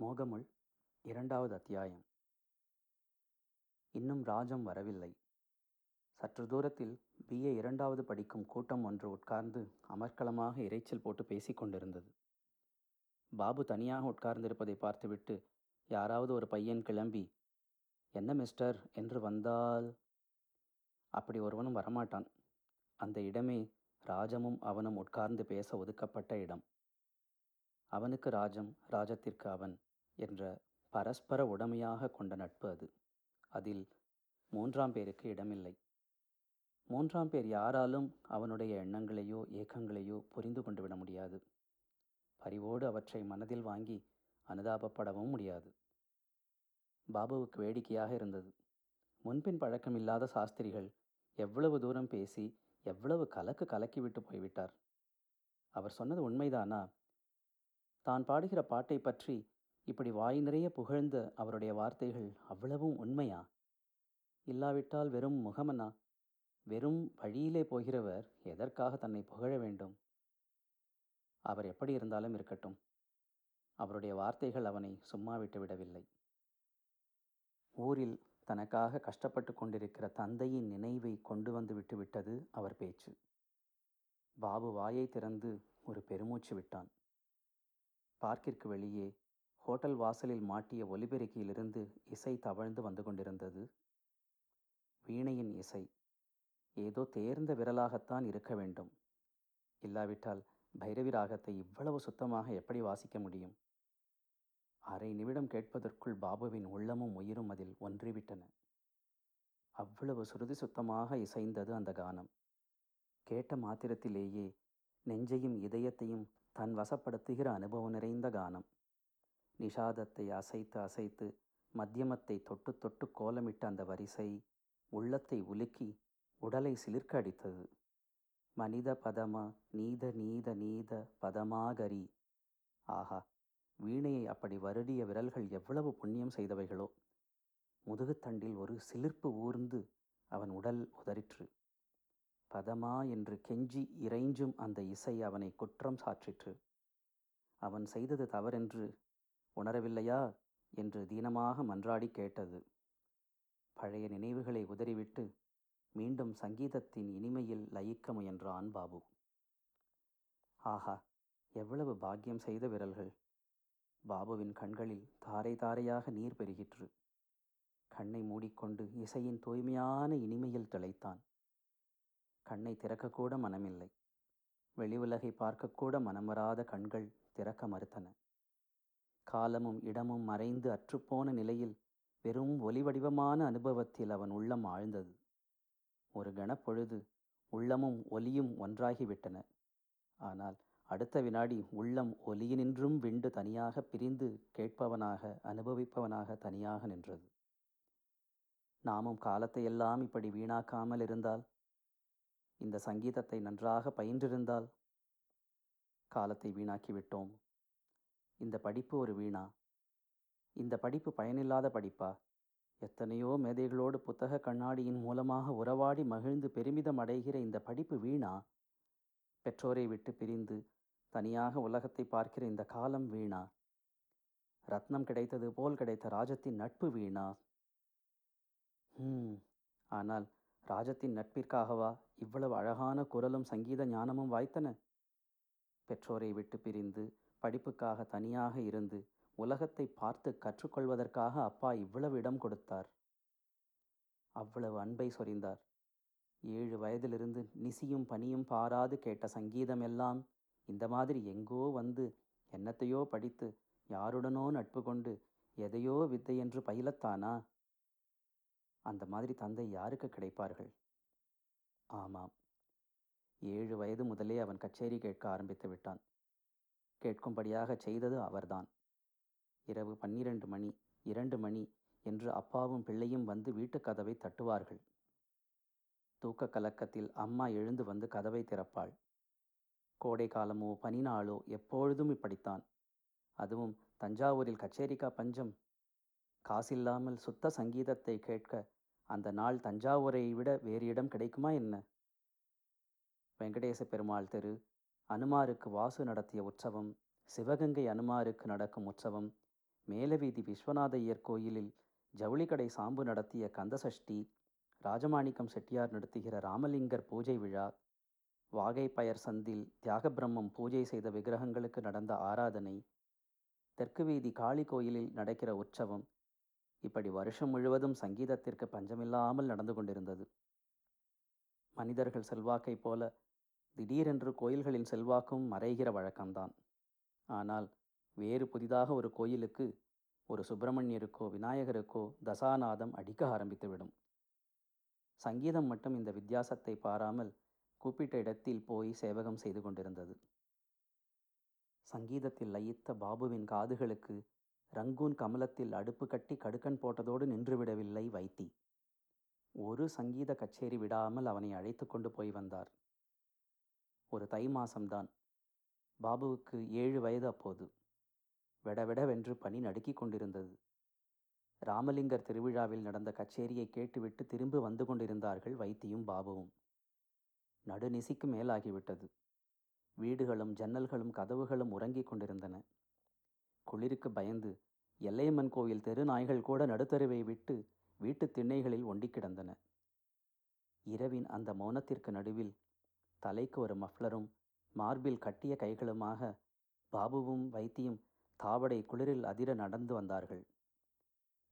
மோகமுள் இரண்டாவது அத்தியாயம். இன்னும் ராஜம் வரவில்லை. சற்று தூரத்தில் பிஏ இரண்டாவது படிக்கும் கூட்டம் ஒன்று உட்கார்ந்து அமர்க்களமாக இரைச்சல் போட்டு பேசிக் கொண்டிருந்தது. பாபு தனியாக உட்கார்ந்திருப்பதை பார்த்துவிட்டு யாராவது ஒரு பையன் கிளம்பி என்ன மிஸ்டர்? என்று வந்தால்? அப்படி ஒருவனும் வரமாட்டான். அந்த இடமே ராஜமும் அவனும் உட்கார்ந்து பேச ஒதுக்கப்பட்ட இடம். அவனுக்கு ராஜம் ராஜத்திற்கு அவன். என்ற பரஸ்பர உடமையாக கொண்ட நட்பு அது. அதில் மூன்றாம் பேருக்கு இடமில்லை. மூன்றாம் பேர் யாராலும் அவனுடைய எண்ணங்களையோ ஏக்கங்களையோ புரிந்து கொண்டு விட முடியாது. பரிவோடு அவற்றை மனதில் வாங்கி அனுதாபப்படவும் முடியாது. பாபுவுக்கு வேடிக்கையாக இருந்தது. முன்பின் பழக்கமில்லாத சாஸ்திரிகள் எவ்வளவு தூரம் பேசி எவ்வளவு கலக்கு கலக்கிவிட்டு போய்விட்டார். அவர் சொன்னது உண்மைதானா? தான் பாடுகிற பாட்டை பற்றி இப்படி வாய் நிறைய புகழ்ந்த அவருடைய வார்த்தைகள் அவ்வளவும் உண்மையா? இல்லாவிட்டால் வெறும் முகமனா? வெறும் வழியிலே போகிறவர் எதற்காக தன்னை புகழ வேண்டும்? அவர் எப்படி இருந்தாலும் இருக்கட்டும். அவருடைய வார்த்தைகள் அவனை சும்மா விட்டுவிடவில்லை ஊரில் தனக்காக கஷ்டப்பட்டு கொண்டிருக்கிற தந்தையின் நினைவை கொண்டு வந்து விட்டுவிட்டது அவர் பேச்சு. பாபு வாயை திறந்து ஒரு பெருமூச்சு விட்டான். பார்க்கிற்கு வெளியே ஹோட்டல் வாசலில் மாட்டிய ஒலிபெருக்கியிலிருந்து இசை தவழ்ந்து வந்து கொண்டிருந்தது. வீணையின் இசை. ஏதோ தேர்ந்த விரலாகத்தான் இருக்க வேண்டும். இல்லாவிட்டால் பைரவி ராகத்தை இவ்வளவு சுத்தமாக எப்படி வாசிக்க முடியும்? அரை நிமிடம் கேட்பதற்குள் பாபுவின் உள்ளமும் உயிரும் அதில் ஒன்றிவிட்டன. அவ்வளவு சுருதி சுத்தமாக இசைந்தது அந்த கானம். கேட்ட மாத்திரத்திலேயே நெஞ்சையும் இதயத்தையும் தன் வசப்படுத்துகிற அனுபவம் நிறைந்த கானம். நிஷாதத்தை அசைத்து அசைத்து மத்தியமத்தை தொட்டு தொட்டு கோலமிட்ட அந்த வரிசை உள்ளத்தை உலுக்கி உடலை சிலிர்க்க அடித்தது. மனித பதமா நீத நீத நீத பதமாகரி. ஆஹா வீணையை அப்படி வருடிய விரல்கள் எவ்வளவு புண்ணியம் செய்தவைகளோ. முதுகுத்தண்டில் ஒரு சிலிர்ப்பு ஊர்ந்து அவன் உடல் உதறிற்று. பதமா என்று கெஞ்சி இறைஞ்சும் அந்த இசை அவனை குற்றம் சாற்றிற்று. அவன் செய்தது தவறென்று உணரவில்லையா? என்று தீனமாக மன்றாடி கேட்டது. பழைய நினைவுகளை உதறிவிட்டு மீண்டும் சங்கீதத்தின் இனிமையில் லயிக்க முயன்றான் பாபு. ஆஹா எவ்வளவு பாக்கியம் செய்த விரல்கள். பாபுவின் கண்களில் தாரை தாரையாக நீர் பெருகிற்று. கண்ணை மூடிக்கொண்டு இசையின் தூய்மையான இனிமையில் திளைத்தான். கண்ணை திறக்கக்கூட மனமில்லை. வெளி உலகை பார்க்கக்கூட மனம் வராத கண்கள் திறக்க மறுத்தன. காலமும் இடமும் மறைந்து அற்றுப்போன நிலையில் வெறும் ஒலிவடிவமான அனுபவத்தில் அவன் உள்ளம் ஆழ்ந்தது. ஒரு கணப்பொழுது உள்ளமும் ஒலியும் ஒன்றாகிவிட்டன. ஆனால் அடுத்த வினாடி உள்ளம் ஒலியினின்றும் விண்டு தனியாக பிரிந்து கேட்பவனாக அனுபவிப்பவனாக தனியாக நின்றது. நாமும் காலத்தையெல்லாம் இப்படி வீணாக்காமல் இருந்தால் இந்த சங்கீதத்தை நன்றாக பயின்றிருந்தால் காலத்தை வீணாக்கிவிட்டோம். இந்த படிப்பு ஒரு வீணா? இந்த படிப்பு பயனில்லாத படிப்பா? எத்தனையோ மேதைகளோடு புத்தக கண்ணாடியின் மூலமாக உறவாடி மகிழ்ந்து பெருமிதம் அடைகிற இந்த படிப்பு வீணா? பெற்றோரை விட்டு பிரிந்து தனியாக உலகத்தை பார்க்கிற இந்த காலம் வீணா? ரத்னம் கிடைத்தது போல் கிடைத்த ராஜத்தின் நட்பு வீணா? ஹம். ஆனால் ராஜத்தின் நட்பிற்காகவா இவ்வளவு அழகான குரலும் சங்கீத ஞானமும் வாய்த்தன? பெற்றோரை விட்டு பிரிந்து படிப்புக்காக தனியாக இருந்து உலகத்தை பார்த்து கற்றுக்கொள்வதற்காக அப்பா இவ்வளவு இடம் கொடுத்தார். அவ்வளவு அன்பை சொரிந்தார். ஏழு வயதிலிருந்து நிசியும் பனியும் பாராது கேட்ட சங்கீதம் எல்லாம் இந்த மாதிரி எங்கோ வந்து என்னத்தையோ படித்து யாருடனோ நட்பு கொண்டு எதையோ வித்தை என்று பயிலத்தானா? அந்த மாதிரி தந்தை யாருக்கு கிடைப்பார்கள்? ஆமாம். ஏழு வயது முதலே அவன் கச்சேரி கேட்க ஆரம்பித்து விட்டான். கேட்கும்படியாக செய்தது அவர்தான். இரவு பன்னிரண்டு மணி இரண்டு மணி என்று அப்பாவும் பிள்ளையும் வந்து வீட்டுக் கதவை தட்டுவார்கள். தூக்க கலக்கத்தில் அம்மா எழுந்து வந்து கதவை திறப்பாள். கோடை காலமோ பனி நாளோ எப்பொழுதும் இப்படித்தான். அதுவும் தஞ்சாவூரில் கச்சேரிக்கா பஞ்சம். காசில்லாமல் சுத்த சங்கீதத்தை கேட்க அந்த நாள் தஞ்சாவூரை விட வேறு இடம் கிடைக்குமா என்ன? வெங்கடேச பெருமாள் தெரு அனுமாருக்கு வாசு நடத்திய உற்சவம் சிவகங்கை அனுமாருக்கு நடக்கும் உற்சவம் மேலவீதி விஸ்வநாதையர் கோயிலில் ஜவுளிக்கடை சாம்பு நடத்திய கந்தசஷ்டி ராஜமாணிக்கம் செட்டியார் நடத்துகிற ராமலிங்கர் பூஜை விழா வாகைப்பயர் சந்தில் தியாகபிரம்மம் பூஜை செய்த விக்கிரகங்களுக்கு நடந்த ஆராதனை தெற்கு வீதி காளி கோயிலில் நடக்கிற உற்சவம். இப்படி வருஷம் முழுவதும் சங்கீதத்திற்கு பஞ்சமில்லாமல் நடந்து கொண்டிருந்தது. மனிதர்கள் செல்வாக்கைப் போல திடீரென்று கோயில்களின் செல்வாக்கும் மறைகிற வழக்கம்தான். ஆனால் வேறு புதிதாக ஒரு கோயிலுக்கு ஒரு சுப்பிரமணியருக்கோ விநாயகருக்கோ தசாநாதம் அடிக்க ஆரம்பித்துவிடும். சங்கீதம் மட்டும் இந்த வித்தியாசத்தை பாராமல் கூப்பிட்ட இடத்தில் போய் சேவகம் செய்து கொண்டிருந்தது. சங்கீதத்தில் லயித்த பாபுவின் காதுகளுக்கு ரங்கூன் கமலத்தில் அடுப்பு கட்டி கடுக்கன் போட்டதோடு நின்றுவிடவில்லை வைத்தி. ஒரு சங்கீத கச்சேரி விடாமல் அவனை அழைத்து கொண்டு போய் வந்தார். ஒரு தை மாசம்தான். பாபுவுக்கு ஏழு வயது அப்போது. வெடவெடவென்று பனி நடுக்கிக் கொண்டிருந்தது. ராமலிங்கர் திருவிழாவில் நடந்த கச்சேரியை கேட்டுவிட்டு திரும்பி வந்து கொண்டிருந்தார்கள் வைத்தியும் பாபுவும். நடுநிசிக்கு மேலாகிவிட்டது. வீடுகளும் ஜன்னல்களும் கதவுகளும் உறங்கிக் கொண்டிருந்தன. குளிருக்கு பயந்து எல்லையம்மன் கோயில் தெரு நாய்கள் கூட நடுத்தருவை விட்டு வீட்டுத் திண்ணைகளில் ஒண்டிக் கிடந்தன. இரவின் அந்த மௌனத்திற்கு நடுவில் தலைக்கு ஒரு மஃப்ளரும் மார்பில் கட்டிய கைகளுமாக பாபுவும் வைத்தியும் தாவடை குளிரில் அதிர நடந்து வந்தார்கள்.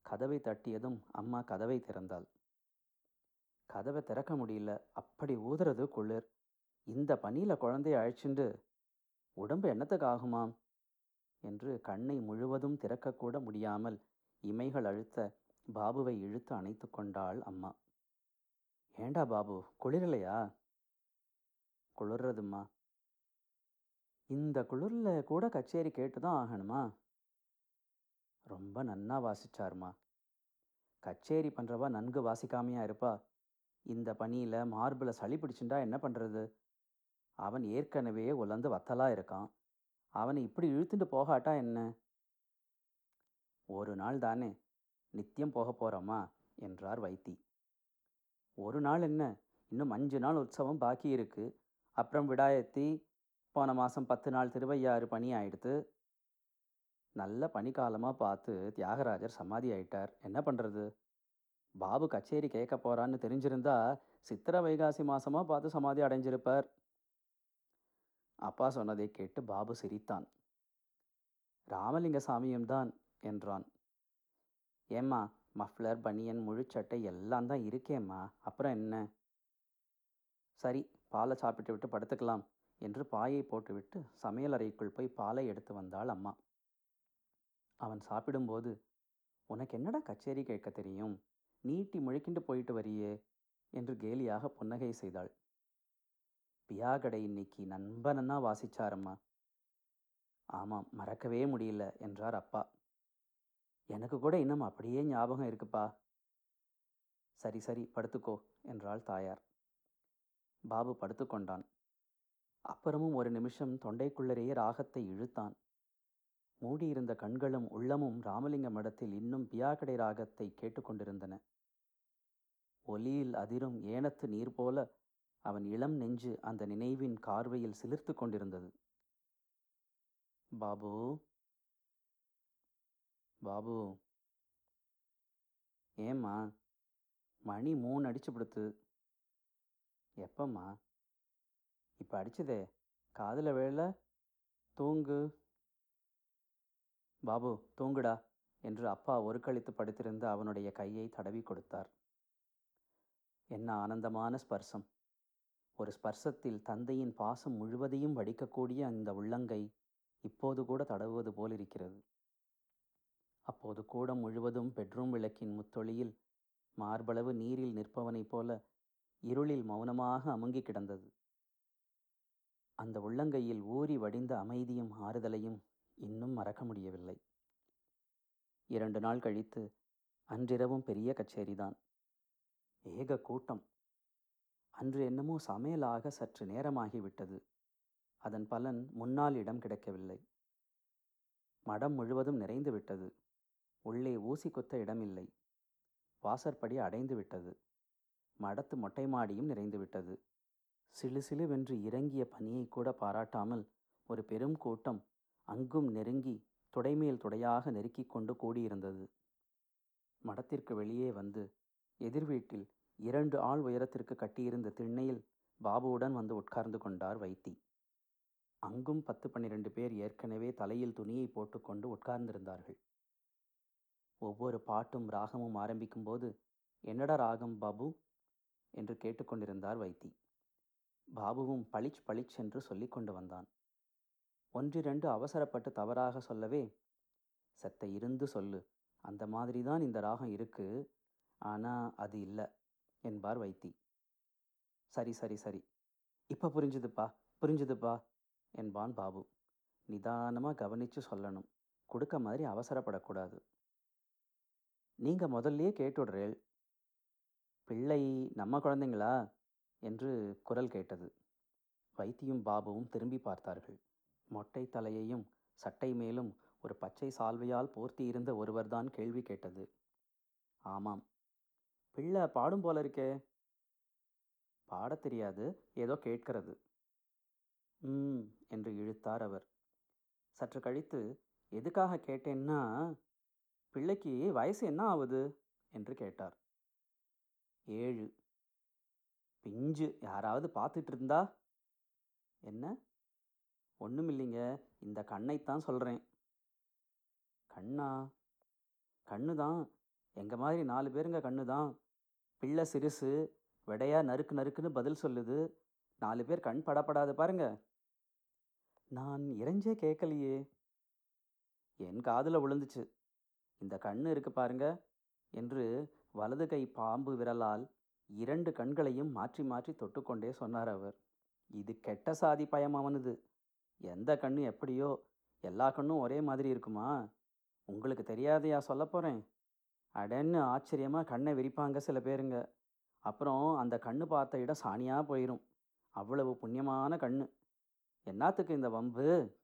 கதவை தட்டியதும் அம்மா கதவை திறந்தாள். கதவை திறக்க முடியல அப்படி ஊதுறது குளிர். இந்த பனியில குழந்தைய அழைச்சிண்டு உடம்பு என்னத்துக்கு ஆகுமாம்? என்று கண்ணை முழுவதும் திறக்கக்கூட முடியாமல் இமைகள் அழுத்த பாபுவை இழுத்து அணைத்து கொண்டாள் அம்மா. ஏண்டா பாபு குளிரலையா? குளிர்றதும்மா. இந்த குளிரில் கூட கச்சேரி கேட்டு தான் ஆகணுமா? ரொம்ப நன்னா வாசிச்சாருமா. கச்சேரி பண்ணுறவா நன்கு வாசிக்காமையா இருப்பா. இந்த பனியில் மார்பில் சளி பிடிச்சுண்டா என்ன பண்ணுறது அவன் ஏற்கனவே உலர்ந்து வத்தலாக இருக்கான். அவனை இப்படி இழுத்துட்டு போகாட்டா என்ன? ஒரு நாள் தானே நித்தியம் போக போகிறோமா என்றார் வைத்தி. ஒரு நாள் என்ன? இன்னும் அஞ்சு நாள் உற்சவம் பாக்கி இருக்கு. அப்புறம் விடாயத்தி போன மாதம் பத்து நாள் திருவையாறு பணி ஆயிடுத்து நல்ல பனிக்காலமாக பார்த்து தியாகராஜர் சமாதி ஆயிட்டார். என்ன பண்ணுறது பாபு கச்சேரி கேட்க போகிறான்னு தெரிஞ்சிருந்தா சித்திர வைகாசி மாதமாக பார்த்து சமாதி அடைஞ்சிருப்பார். அப்பா சொன்னதை கேட்டு பாபு சிரித்தான். ராமலிங்க சாமியும்தான் என்றான். ஏம்மா மஃப்ளர் பனியன் முழுச்சட்டை எல்லாம் தான் இருக்கேம்மா. அப்புறம் என்ன? சரி பாலை சாப்பிட்டு விட்டு படுத்துக்கலாம் என்று பாயை போட்டுவிட்டு சமையலறைக்குள் போய் பாலை எடுத்து வந்தாள் அம்மா. அவன் சாப்பிடும்போது உனக்கு என்னடா கச்சேரி கேட்க தெரியும்? நீட்டி முழிக்கிண்டு போயிட்டு வரியே என்று கேலியாக புன்னகை செய்தாள். பியாகடை இன்னைக்கு நண்பனன்னா வாசிச்சாரம்மா ஆமாம் மறக்கவே முடியல என்றார் அப்பா. எனக்கு கூட இன்னும் அப்படியே ஞாபகம் இருக்குப்பா. சரி சரி படுத்துக்கோ என்றாள் தாயார். பாபு படுத்துக்கொண்டான் அப்புறமும் ஒரு நிமிஷம் தொண்டைக்குள்ளரையே ராகத்தை இழுத்தான். மூடியிருந்த கண்களும் உள்ளமும் ராமலிங்க மடத்தில் இன்னும் பியாக்கடை ராகத்தை கேட்டுக்கொண்டிருந்தன ஒலியில் அதிரும் ஏனத்து நீர் போல அவன் இளம் நெஞ்சு அந்த நினைவின் கார்வையில் சிலிர்த்து கொண்டிருந்தது. பாபு பாபு ஏம்மா? மணி மூணு அடிச்சு படுத்து. எப்பம்மா? இப்போ அடிச்சதே காதில் வேலை தூங்கு. பாபு தூங்குடா என்று அப்பா ஒரு கழித்து படுத்திருந்த அவனுடைய கையை தடவி கொடுத்தார். என்ன ஆனந்தமான ஸ்பர்சம். ஒரு ஸ்பர்சத்தில் தந்தையின் பாசம் முழுவதையும் வடிக்கக்கூடிய அந்த உள்ளங்கை இப்போது கூட தடவுவது போலிருக்கிறது. அப்போது கூடம் முழுவதும் பெட்ரூம் விளக்கின் முத்தொளியில் மார்பளவு நீரில் நிற்பவனைப் போல இருளில் மௌனமாக அமுங்கி கிடந்தது. அந்த உள்ளங்கையில் ஊறி வடிந்த அமைதியும் ஆறுதலையும் இன்னும் மறக்க முடியவில்லை. இரண்டு நாள் கழித்து அன்றிரவும் பெரிய கச்சேரிதான். ஏக கூட்டம். அன்று என்னமோ சமையலாக சற்று நேரமாகிவிட்டது. அதன் பலன் முன்னால் இடம் கிடைக்கவில்லை. மடம் முழுவதும் நிறைந்து விட்டது உள்ளே ஊசி கொத்த இடமில்லை. வாசற்படி அடைந்து விட்டது மடத்து மொட்டை மாடியும் நிறைந்துவிட்டது. சிலு சிலுவென்று இறங்கிய பனியை கூட பாராட்டாமல் ஒரு பெரும் கூட்டம் அங்கும் நெருங்கி துடைமேல் துடையாக நெருக்கிக் கொண்டு கூடியிருந்தது. மடத்திற்கு வெளியே வந்து எதிர் வீட்டில் இரண்டு ஆள் உயரத்திற்கு கட்டியிருந்த திண்ணையில் பாபுவுடன் வந்து உட்கார்ந்து கொண்டார் வைத்தி. அங்கும் பத்து பன்னிரண்டு பேர் ஏற்கனவே தலையில் துணியை போட்டுக்கொண்டு உட்கார்ந்திருந்தார்கள். ஒவ்வொரு பாட்டும் ராகமும் ஆரம்பிக்கும்போது என்னடா ராகம் பாபு? என்று கேட்டுக்கொண்டிருந்தார் வைத்தி. பாபுவும் பளிச் பளிச் என்று சொல்லிக் கொண்டு வந்தான். ஒன்றிரண்டு அவசரப்பட்டு தவறாக சொல்லவே செத்த இருந்து சொல்லு. அந்த மாதிரி தான் இந்த ராகம் இருக்கு. ஆனா அது இல்லை என்பார் வைத்தி. சரி சரி சரி. இப்போ புரிஞ்சுதுப்பா புரிஞ்சுதுப்பா என்பான் பாபு. நிதானமாக கவனித்து சொல்லணும். கொடுக்க மாதிரி அவசரப்படக்கூடாது. நீங்கள் முதல்லயே கேட்டுடுறேள். பிள்ளை நம்ம குழந்தைங்களா? என்று குரல் கேட்டது. வைத்தியும் பாபுவும் திரும்பி பார்த்தார்கள். மொட்டை தலையையும் சட்டை மேலும் ஒரு பச்சை சால்வையால் போர்த்தி இருந்த ஒருவர்தான் கேள்வி கேட்டது. ஆமாம். பிள்ளை பாடும் போல இருக்கே. பாடத் தெரியாது. ஏதோ கேட்கிறது. ம் என்று இழுத்தார் அவர். சற்று கழித்து எதுக்காக கேட்டேன்னா பிள்ளைக்கு வயசு என்ன ஆகுது? என்று கேட்டார். ஏழு. பிஞ்சு. யாராவது பார்த்துட்டு இருந்தா என்ன? ஒன்றும் இல்லைங்க இந்த கண்ணைத்தான் சொல்கிறேன் கண்ணா? கண்ணு தான் எங்கள் மாதிரி நாலு பேருங்க கண்ணு தான் பிள்ளை சிறுசு விடையா நறுக்கு நறுக்குன்னு பதில் சொல்லுது. நாலு பேர் கண் படப்படாது பாருங்க. நான் இறைஞ்சே கேட்கலையே. என் காதில் விழுந்துச்சு இந்த கண்ணு இருக்கு பாருங்க. என்று வலது கை பாம்பு விரலால் இரண்டு கண்களையும் மாற்றி மாற்றி தொட்டுக்கொண்டே சொன்னார் அவர். இது கெட்ட சாதி பயம் அவனது. எந்த கண்ணு எப்படியோ எல்லா கண்ணும் ஒரே மாதிரி இருக்குமா? உங்களுக்கு தெரியாதையா சொல்ல போகிறேன் அடன்னு ஆச்சரியமாக கண்ணை விரிப்பாங்க சில பேருங்க. அப்புறம் அந்த கண்ணு பார்த்த இடம் சாணியாக போயிடும் அவ்வளவு புண்ணியமான கண்ணு. என்னத்துக்கு இந்த வம்பு?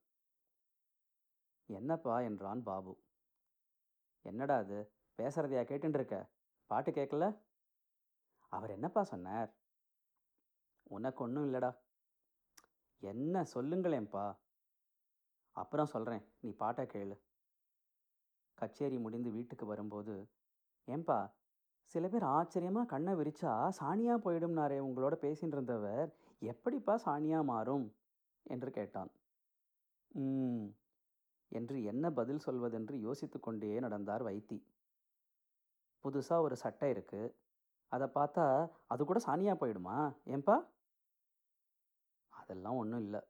என்னப்பா என்றான் பாபு. என்னடா அது? பேசுறதையா கேட்டுருக்க பாட்டு கேட்கல அவர் என்னப்பா சொன்னார்? உனக்கு ஒன்றும் இல்லைடா. என்ன சொல்லுங்களேன்ப்பா. அப்புறம் சொல்கிறேன் நீ பாட்டை கேளு. கச்சேரி முடிந்து வீட்டுக்கு வரும்போது ஏன்பா சில பேர் ஆச்சரியமாக கண்ணை விரிச்சா சாணியாக போயிடும்னாரே உங்களோட பேசின்னு இருந்தவர் எப்படிப்பா சாணியாக மாறும்? என்று கேட்டான். ம் என்று என்ன பதில் சொல்வதென்று யோசித்து கொண்டே நடந்தார் வைத்தி. புதுசாக ஒரு சட்டை இருக்குது அதை பார்த்தா அது கூட சாணியாக போயிடுமா? ஏன்பா? அதெல்லாம் ஒன்றும் இல்லை.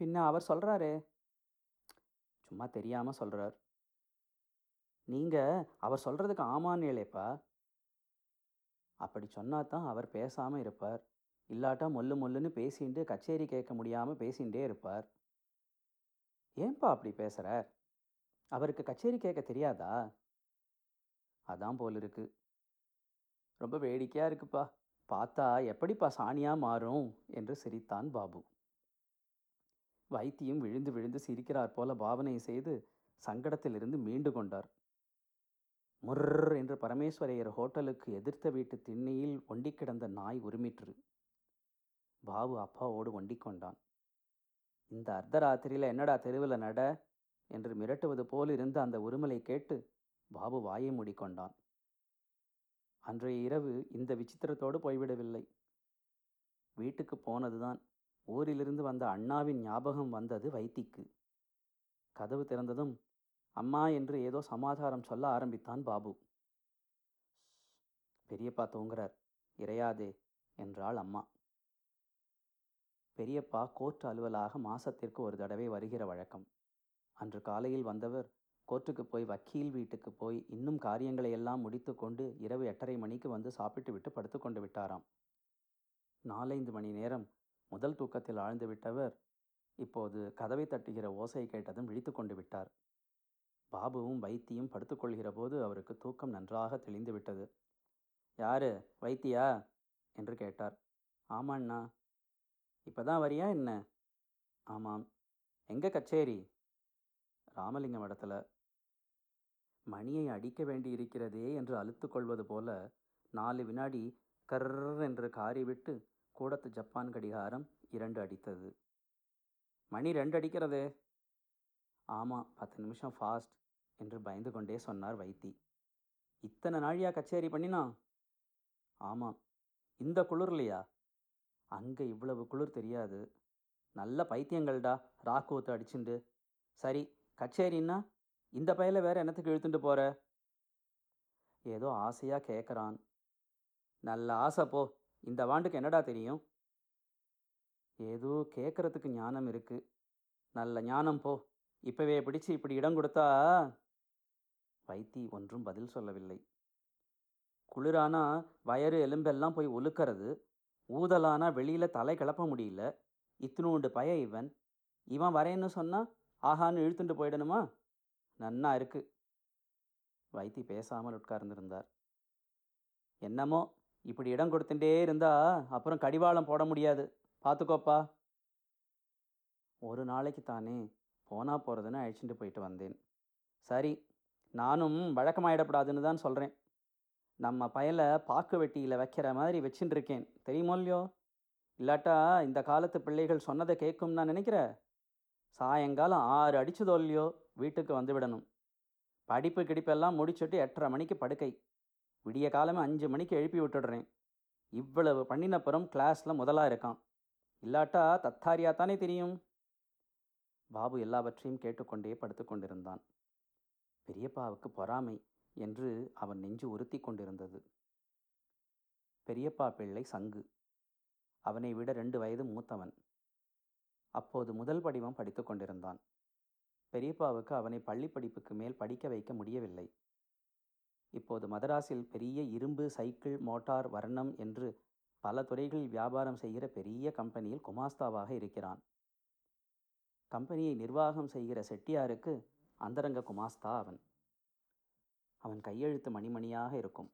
பின்ன அவர் சொல்கிறாரே சும்மா தெரியாமல் சொல்கிறார் நீங்கள் அவர் சொல்கிறதுக்கு ஆமான்னு இல்லைப்பா அப்படி சொன்னா தான் அவர் பேசாமல் இருப்பார். இல்லாட்டா மொல்லு மொல்லுன்னு பேசிட்டு கச்சேரி கேட்க முடியாமல் பேசிகிட்டே இருப்பார். ஏன்பா அப்படி பேசுகிறார் அவருக்கு கச்சேரி கேட்க தெரியாதா? அதான் போல் இருக்கு. ரொம்ப வேடிக்கையாக இருக்குப்பா. பார்த்தா எப்படிப்பா சாணியாக மாறும்? என்று சிரித்தான் பாபு. வைத்தியம் விழுந்து விழுந்து சிரிக்கிறார் போல பாவனை செய்து சங்கடத்திலிருந்து மீண்டு கொண்டார். முர்ர் என்று பரமேஸ்வரையர் ஹோட்டலுக்கு எதிர்த்த வீட்டு திண்ணையில் ஒண்டி கிடந்த நாய் உரிமிற்று. பாபு அப்பாவோடு ஒண்டிக் கொண்டான். இந்த அர்த்தராத்திரியில் என்னடா தெருவில் நட? என்று மிரட்டுவது போல் இருந்த அந்த உருமலை கேட்டு பாபு வாயை மூடிக்கொண்டான். அன்றைய இரவு இந்த விசித்திரத்தோடு போய்விடவில்லை. வீட்டுக்கு போனதுதான் ஊரிலிருந்து வந்த அண்ணாவின் ஞாபகம் வந்தது வைத்திக்கு. கதவு திறந்ததும் அம்மா என்று ஏதோ சமாதாரம் சொல்ல ஆரம்பித்தான் பாபு. பெரியப்பா தூங்குறார். இறையாதே என்றாள் அம்மா. பெரியப்பா கோர்ட் அலுவலாக மாசத்திற்கு ஒரு தடவை வருகிற வழக்கம். அன்று காலையில் வந்தவர் கோர்ட்டுக்கு போய் வக்கீல் வீட்டுக்கு போய் இன்னும் காரியங்களை எல்லாம் முடித்து கொண்டு இரவு எட்டரை மணிக்கு வந்து சாப்பிட்டு விட்டு படுத்து கொண்டு விட்டாராம். நாலைந்து மணி நேரம் முதல் தூக்கத்தில் ஆழ்ந்து விட்டவர் இப்போது கதவை தட்டுகிற ஓசை கேட்டதும் விழித்து கொண்டு விட்டார். பாபுவும் வைத்தியும் படுத்துக்கொள்கிற போது அவருக்கு தூக்கம் நன்றாக தெளிந்து விட்டது. யாரு? வைத்தியா? என்று கேட்டார். ஆமாண்ணா. இப்பதான் வரியா என்ன? ஆமாம். எங்க கச்சேரி? ராமலிங்கம் இடத்துல. மணியை அடிக்க வேண்டியிருக்கிறதே என்று அழுத்து கொள்வது போல நாலு வினாடி கர் என்று காரி விட்டு கூடத்து ஜப்பான் கடிகாரம் இரண்டு அடித்தது. மணி ரெண்டு அடிக்கிறதே ஆமாம் பத்து நிமிஷம் ஃபாஸ்ட் என்று பயந்து கொண்டே சொன்னார் வைத்தி. இத்தனை நாழியா கச்சேரி பண்ணினா? ஆமாம் இந்த குளிர்லையா அங்கே இவ்வளவு குளிர் தெரியாது. நல்ல பைத்தியங்கள்டா ராக்கூத்து அடிச்சுண்டு. சரி கச்சேரின்னா? இந்த பையில வேற என்னத்துக்கு இழுத்துட்டு போற? ஏதோ ஆசையாக கேட்குறான் நல்ல ஆசை போ. இந்த வாண்டுக்கு என்னடா தெரியும்? ஏதோ கேட்கறதுக்கு ஞானம் இருக்கு. நல்ல ஞானம் போ. இப்பவே பிடிச்சு இப்படி இடம் கொடுத்தா வைத்தி ஒன்றும் பதில் சொல்லவில்லை. குளிரானா வயறு எலும்பெல்லாம் போய் ஒலுக்கிறது ஊதலானா வெளியில தலை கிளப்ப முடியல இத்தினோண்டு பய இவன். இவன் வரேன்னு சொன்னா ஆஹான்னு இழுத்துட்டு போயிடணுமா? நன்னா இருக்கு. வைத்தி பேசாமல் உட்கார்ந்திருந்தார். என்னமோ இப்படி இடம் கொடுத்துட்டே இருந்தா அப்புறம் கடிவாளம் போட முடியாது. பார்த்துக்கோப்பா ஒரு நாளைக்கு தானே போனா போகிறதுன்னு அழைச்சிட்டு போயிட்டு வந்தேன். சரி நானும் வழக்கமாயிடப்படாதுன்னு தான் சொல்கிறேன் நம்ம பயலை பாக்கு வெட்டியில் வைக்கிற மாதிரி வச்சுட்டு இருக்கேன். தெரியுமோ இல்லையோ? இல்லாட்டா இந்த காலத்து பிள்ளைகள் சொன்னதை கேட்கும் நான் நினைக்கிறேன். சாயங்காலம் ஆறு அடிச்சதோ இல்லையோ வீட்டுக்கு வந்து விடணும். படிப்பு கிடிப்பெல்லாம் முடிச்சுட்டு எட்டரை மணிக்கு படுக்கை. விடிய காலமே அஞ்சு மணிக்கு எழுப்பி விட்டுடுறேன். இவ்வளவு பண்ணினப்புறம் கிளாஸில் முதலாக இருக்கான். இல்லாட்டா தத்தாரியா தானே தெரியும்? பாபு எல்லாவற்றையும் கேட்டுக்கொண்டே படுத்து கொண்டிருந்தான். பெரியப்பாவுக்கு பொறாமை என்று அவன் நெஞ்சு உறுத்தி கொண்டிருந்தது. பெரியப்பா பிள்ளை சங்கு. அவனை விட ரெண்டு வயது மூத்தவன். அப்போது முதல் படிவம் படித்து கொண்டிருந்தான். பெரியப்பாவுக்கு அவனை பள்ளி படிப்புக்கு மேல் படிக்க வைக்க முடியவில்லை. இப்போது மதராஸில் பெரிய இரும்பு சைக்கிள் மோட்டார் வர்ணம் என்று பல துறைகளில் வியாபாரம் செய்கிற பெரிய கம்பெனியில் குமாஸ்தாவாக இருக்கிறான். கம்பெனியை நிர்வாகம் செய்கிற செட்டியாருக்கு அந்தரங்க குமாஸ்தா அவன். அவன் கையெழுத்து மணிமணியாக இருக்கும்.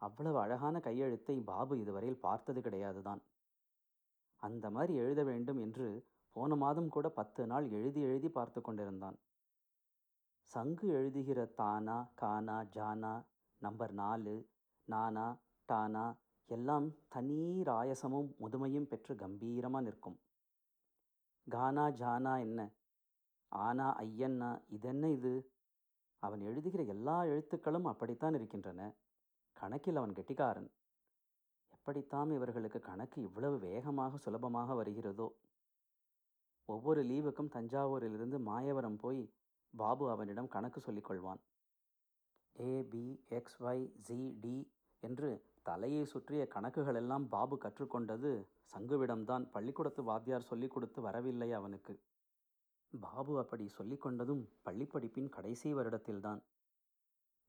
அவ்வளவு அழகான கையெழுத்தை பாபு இதுவரையில் பார்த்தது கிடையாதுதான். அந்த மாதிரி எழுத வேண்டும் என்று போன மாதம் கூட பத்து நாள் எழுதி எழுதி பார்த்து கொண்டிருந்தான். சங்கு எழுதுகிற தானா கானா ஜானா நம்பர் நாலு நானா டானா எல்லாம் தனி ராயசமும் முதுமையும் பெற்று கம்பீரமாக நிற்கும். கானா ஜானா என்ன? ஆனா ஐயன்னா இதென்ன இது? அவன் எழுதுகிற எல்லா எழுத்துக்களும் அப்படித்தான் இருக்கின்றன. கணக்கில் அவன் கெட்டிக்காரன். எப்படித்தான் இவர்களுக்கு கணக்கு இவ்வளவு வேகமாக சுலபமாக வருகிறதோ? ஒவ்வொரு லீவுக்கும் தஞ்சாவூரிலிருந்து மாயவரம் போய் பாபு அவனிடம் கணக்கு சொல்லிக்கொள்வான். A B X Y G D என்று தலையை சுற்றிய கணக்குகளெல்லாம் பாபு கற்றுக்கொண்டது சங்குவிடம்தான். பள்ளிக்கூடத்து வாத்தியார் சொல்லிக் கொடுத்து வரவில்லை அவனுக்கு. பாபு அப்படி சொல்லிக்கொண்டதும் பள்ளிப்படிப்பின் கடைசி வருடத்தில்தான்.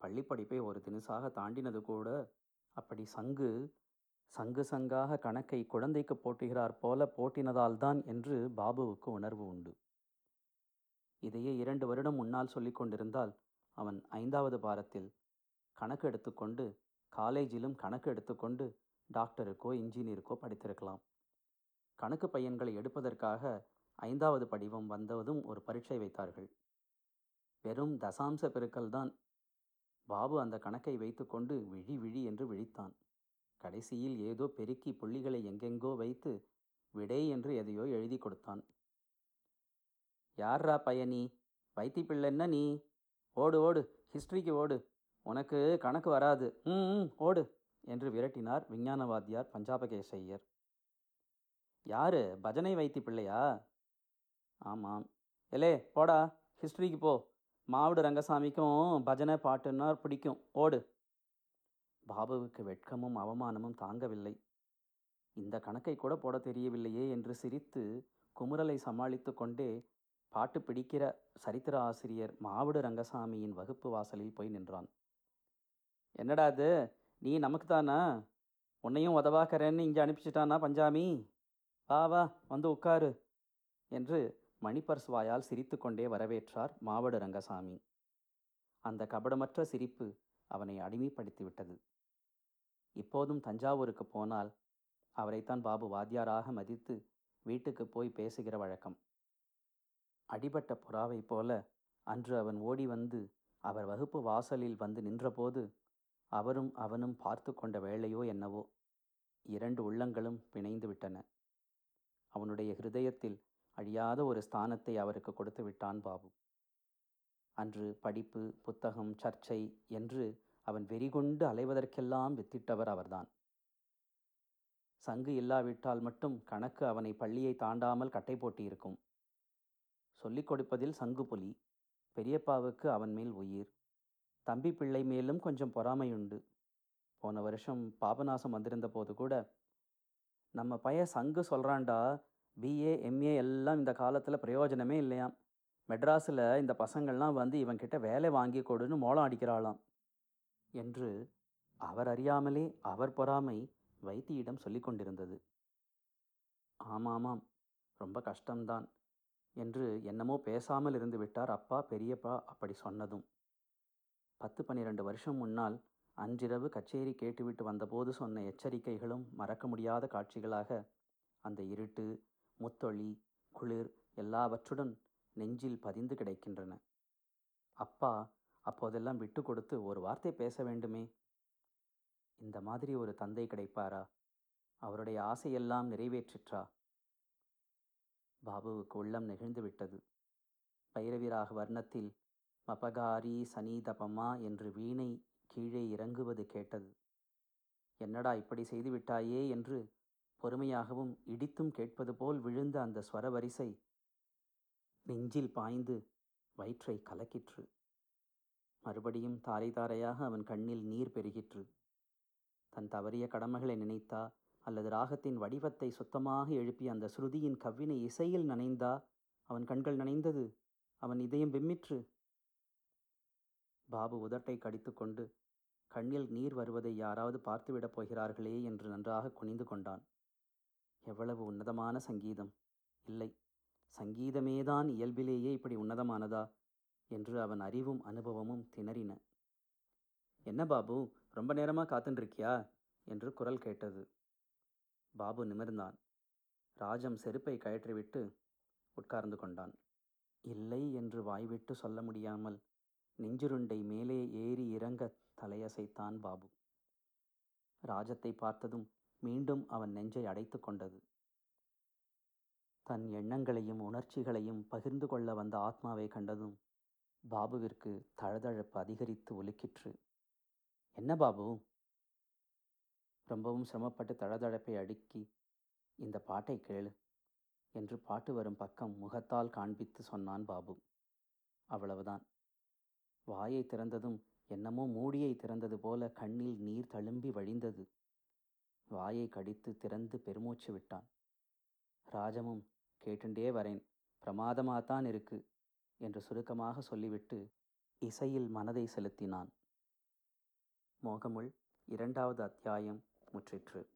பள்ளிப்படிப்பை ஒரு தினசாக தாண்டினது கூட அப்படி சங்கு சங்கு சங்காக கணக்கை குழந்தைக்கு போட்டுகிறார் போல போட்டினதால்தான் என்று பாபுவுக்கு உணர்வு உண்டு. இதையே இரண்டு வருடம் முன்னால் சொல்லிக் கொண்டிருந்தால் அவன் ஐந்தாவது பாரத்தில் கணக்கு எடுத்துக்கொண்டு காலேஜிலும் கணக்கு எடுத்துக்கொண்டு டாக்டருக்கோ இன்ஜினியருக்கோ படித்திருக்கலாம். கணக்கு பையன்களை எடுப்பதற்காக ஐந்தாவது படிவம் வந்ததும் ஒரு பரீட்சை வைத்தார்கள். வெறும் தசாம்ச பெருக்கல்தான் பாபு அந்த கணக்கை வைத்துக்கொண்டு விழி விழி என்று விழித்தான். கடைசியில் ஏதோ பெருக்கி புள்ளிகளை எங்கெங்கோ வைத்து விடை என்று எதையோ எழுதி கொடுத்தான். யார்ரா பயனி வைத்தி பிள்ளைன்னா நீ? ஓடு ஓடு ஹிஸ்டரிக்கு ஓடு. உனக்கு கணக்கு வராது. ம் ஓடு என்று விரட்டினார் விஞ்ஞானவாத்தியார் பஞ்சாபகேசையர் யாரு? பஜனை வைத்தி பிள்ளையா ஆமாம். எலே போடா ஹிஸ்டரிக்கு போ. மாவுடு ரங்கசாமிக்கும் பஜனை பாட்டுன்னா பிடிக்கும். ஓடு. பாபுவுக்கு வெட்கமும் அவமானமும் தாங்கவில்லை. இந்த கணக்கை கூட போட தெரியவில்லையே என்று சிரித்து குமுறலை சமாளித்து கொண்டே பாட்டு பிடிக்கிற சரித்திர ஆசிரியர் மாவிடு ரங்கசாமியின் வகுப்பு வாசலில் போய் நின்றான். என்னடா அது நீ நமக்கு தானா? உன்னையும் உதவாக்கறேன்னு இங்கே அனுப்பிச்சிட்டானா பஞ்சாமி? வா வா வந்து உட்காரு என்று மணிப்பர்ஸ் வாயால் சிரித்துக்கொண்டே வரவேற்றார் மாவடு ரங்கசாமி. அந்த கபடமற்ற சிரிப்பு அவனை அடிமைப்படுத்திவிட்டது. இப்போதும் தஞ்சாவூருக்கு போனால் அவரைத்தான் பாபு வாத்தியாராக மதித்து வீட்டுக்கு போய் பேசுகிற வழக்கம். அடிபட்ட புறாவைப் போல அன்று அவன் ஓடி வந்து அவர் வகுப்பு வாசலில் வந்து நின்றபோது அவரும் அவனும் பார்த்து கொண்ட வேளையோ என்னவோ இரண்டு உள்ளங்களும் பிணைந்து விட்டன. அவனுடைய ஹிருதயத்தில் அழியாத ஒரு ஸ்தானத்தை அவருக்கு கொடுத்து விட்டான் பாபு. அன்று படிப்பு புத்தகம் சர்ச்சை என்று அவன் வெறிகொண்டு அலைவதற்கெல்லாம் வித்திட்டவர் அவர்தான். சங்கு இல்லாவிட்டால் மட்டும் கணக்கு அவனை பள்ளியை தாண்டாமல் கட்டை போட்டியிருக்கும். சொல்லிக் கொடுப்பதில் சங்கு புலி பெரியப்பாவுக்கு அவன் மேல் உயிர் தம்பி பிள்ளை மேலும் கொஞ்சம் பொறாமையுண்டு. போன வருஷம் பாபநாசம் வந்திருந்த போது கூட நம்ம பைய சங்கு சொல்கிறான்டா பிஏ எம்ஏ எல்லாம் இந்த காலத்தில் பிரயோஜனமே இல்லையாம். மெட்ராஸில் இந்த பசங்கள்லாம் வந்து இவன்கிட்ட வேலை வாங்கி கொடுன்னு மோளம் அடிக்கிறாளாம். என்று அவர் அறியாமலே அவர் பொறாமை வைத்தியிடம் சொல்லிக் கொண்டிருந்தது. ஆமாமாம் ரொம்ப கஷ்டம்தான் என்று என்னமோ பேசாமல் இருந்து விட்டார் அப்பா பெரியப்பா அப்படி சொன்னதும். பத்து பன்னிரண்டு வருஷம் முன்னால் அன்றிரவு கச்சேரி கேட்டுவிட்டு வந்தபோது சொன்ன எச்சரிக்கைகளும் மறக்க முடியாத காட்சிகளாக அந்த இருட்டு முத்தொளி குளிர் எல்லாவற்றுடன் நெஞ்சில் பதிந்து கிடக்கின்றன. அப்பா அப்போதெல்லாம் விட்டு கொடுத்து ஒரு வார்த்தை பேச வேண்டுமே? இந்த மாதிரி ஒரு தந்தை கிடைப்பாரா? அவருடைய ஆசையெல்லாம் நிறைவேற்றிற்றா? பாபுவுக்கு உள்ளம் நெகிழ்ந்து விட்டது. பைரவிராக வர்ணத்தில் மபகாரி சனீதபமா என்று வீணை கீழே இறங்குவது கேட்டது. என்னடா இப்படி செய்துவிட்டாயே என்று பொறுமையாகவும் இடித்தும் கேட்பது போல் விழுந்த அந்த ஸ்வரவரிசை நெஞ்சில் பாய்ந்து வயிற்றை கலக்கிற்று. மறுபடியும் தாரை தாரையாக அவன் கண்ணில் நீர் பெருகிற்று. தன் தவறிய கடமைகளை நினைத்தா அல்லது ராகத்தின் வடிவத்தை சுத்தமாக எழுப்பிய அந்த ஸ்ருதியின் கவ்வினை இசையில் நனைந்தா அவன் கண்கள் நனைந்தது அவன் இதயம் விம்மிற்று. பாபு உதட்டை கடித்துக்கொண்டு கண்ணில் நீர் வருவதை யாராவது பார்த்துவிடப் போகிறார்களே என்று நன்றாக குனிந்து கொண்டான். எவ்வளவு உன்னதமான சங்கீதம். இல்லை சங்கீதமேதான் இயல்பிலேயே இப்படி உன்னதமானதா? என்று அவன் அறிவும் அனுபவமும் திணறின. என்ன பாபு ரொம்ப நேரமாக காத்துருக்கியா என்று குரல் கேட்டது. பாபு நிமிர்ந்தான். ராஜம் செருப்பை கயற்றிவிட்டு உட்கார்ந்து கொண்டான். இல்லை என்று வாய்விட்டு சொல்ல முடியாமல் நெஞ்சுருண்டை மேலே ஏறி இறங்க தலையசைத்தான் பாபு. ராஜத்தை பார்த்ததும் மீண்டும் அவன் நெஞ்சை அடைத்து கொண்டது. தன் எண்ணங்களையும் உணர்ச்சிகளையும் பகிர்ந்து கொள்ள வந்த ஆத்மாவை கண்டதும் பாபுவிற்கு தழதழப்பு அதிகரித்து ஒலிக்கிற்று. என்ன பாபு? ரொம்பவும் சிரமப்பட்டு தழதழப்பை அடுக்கி இந்த பாட்டை கேளு என்று பாட்டு வரும் பக்கம் முகத்தால் காண்பித்து சொன்னான் பாபு. அவ்வளவுதான். வாயை திறந்ததும் என்னமோ மூடியை திறந்தது போல கண்ணில் நீர் தழும்பி வழிந்தது. வாயை கடித்து திறந்து பெருமூச்சு விட்டான். ராஜமும் கேட்டுண்டே வரேன். பிரமாதமாகத்தான் இருக்கு. என்று சுருக்கமாக சொல்லிவிட்டு இசையில் மனதை செலுத்தினான். மோகமுள் இரண்டாவது அத்தியாயம் முற்றிற்று.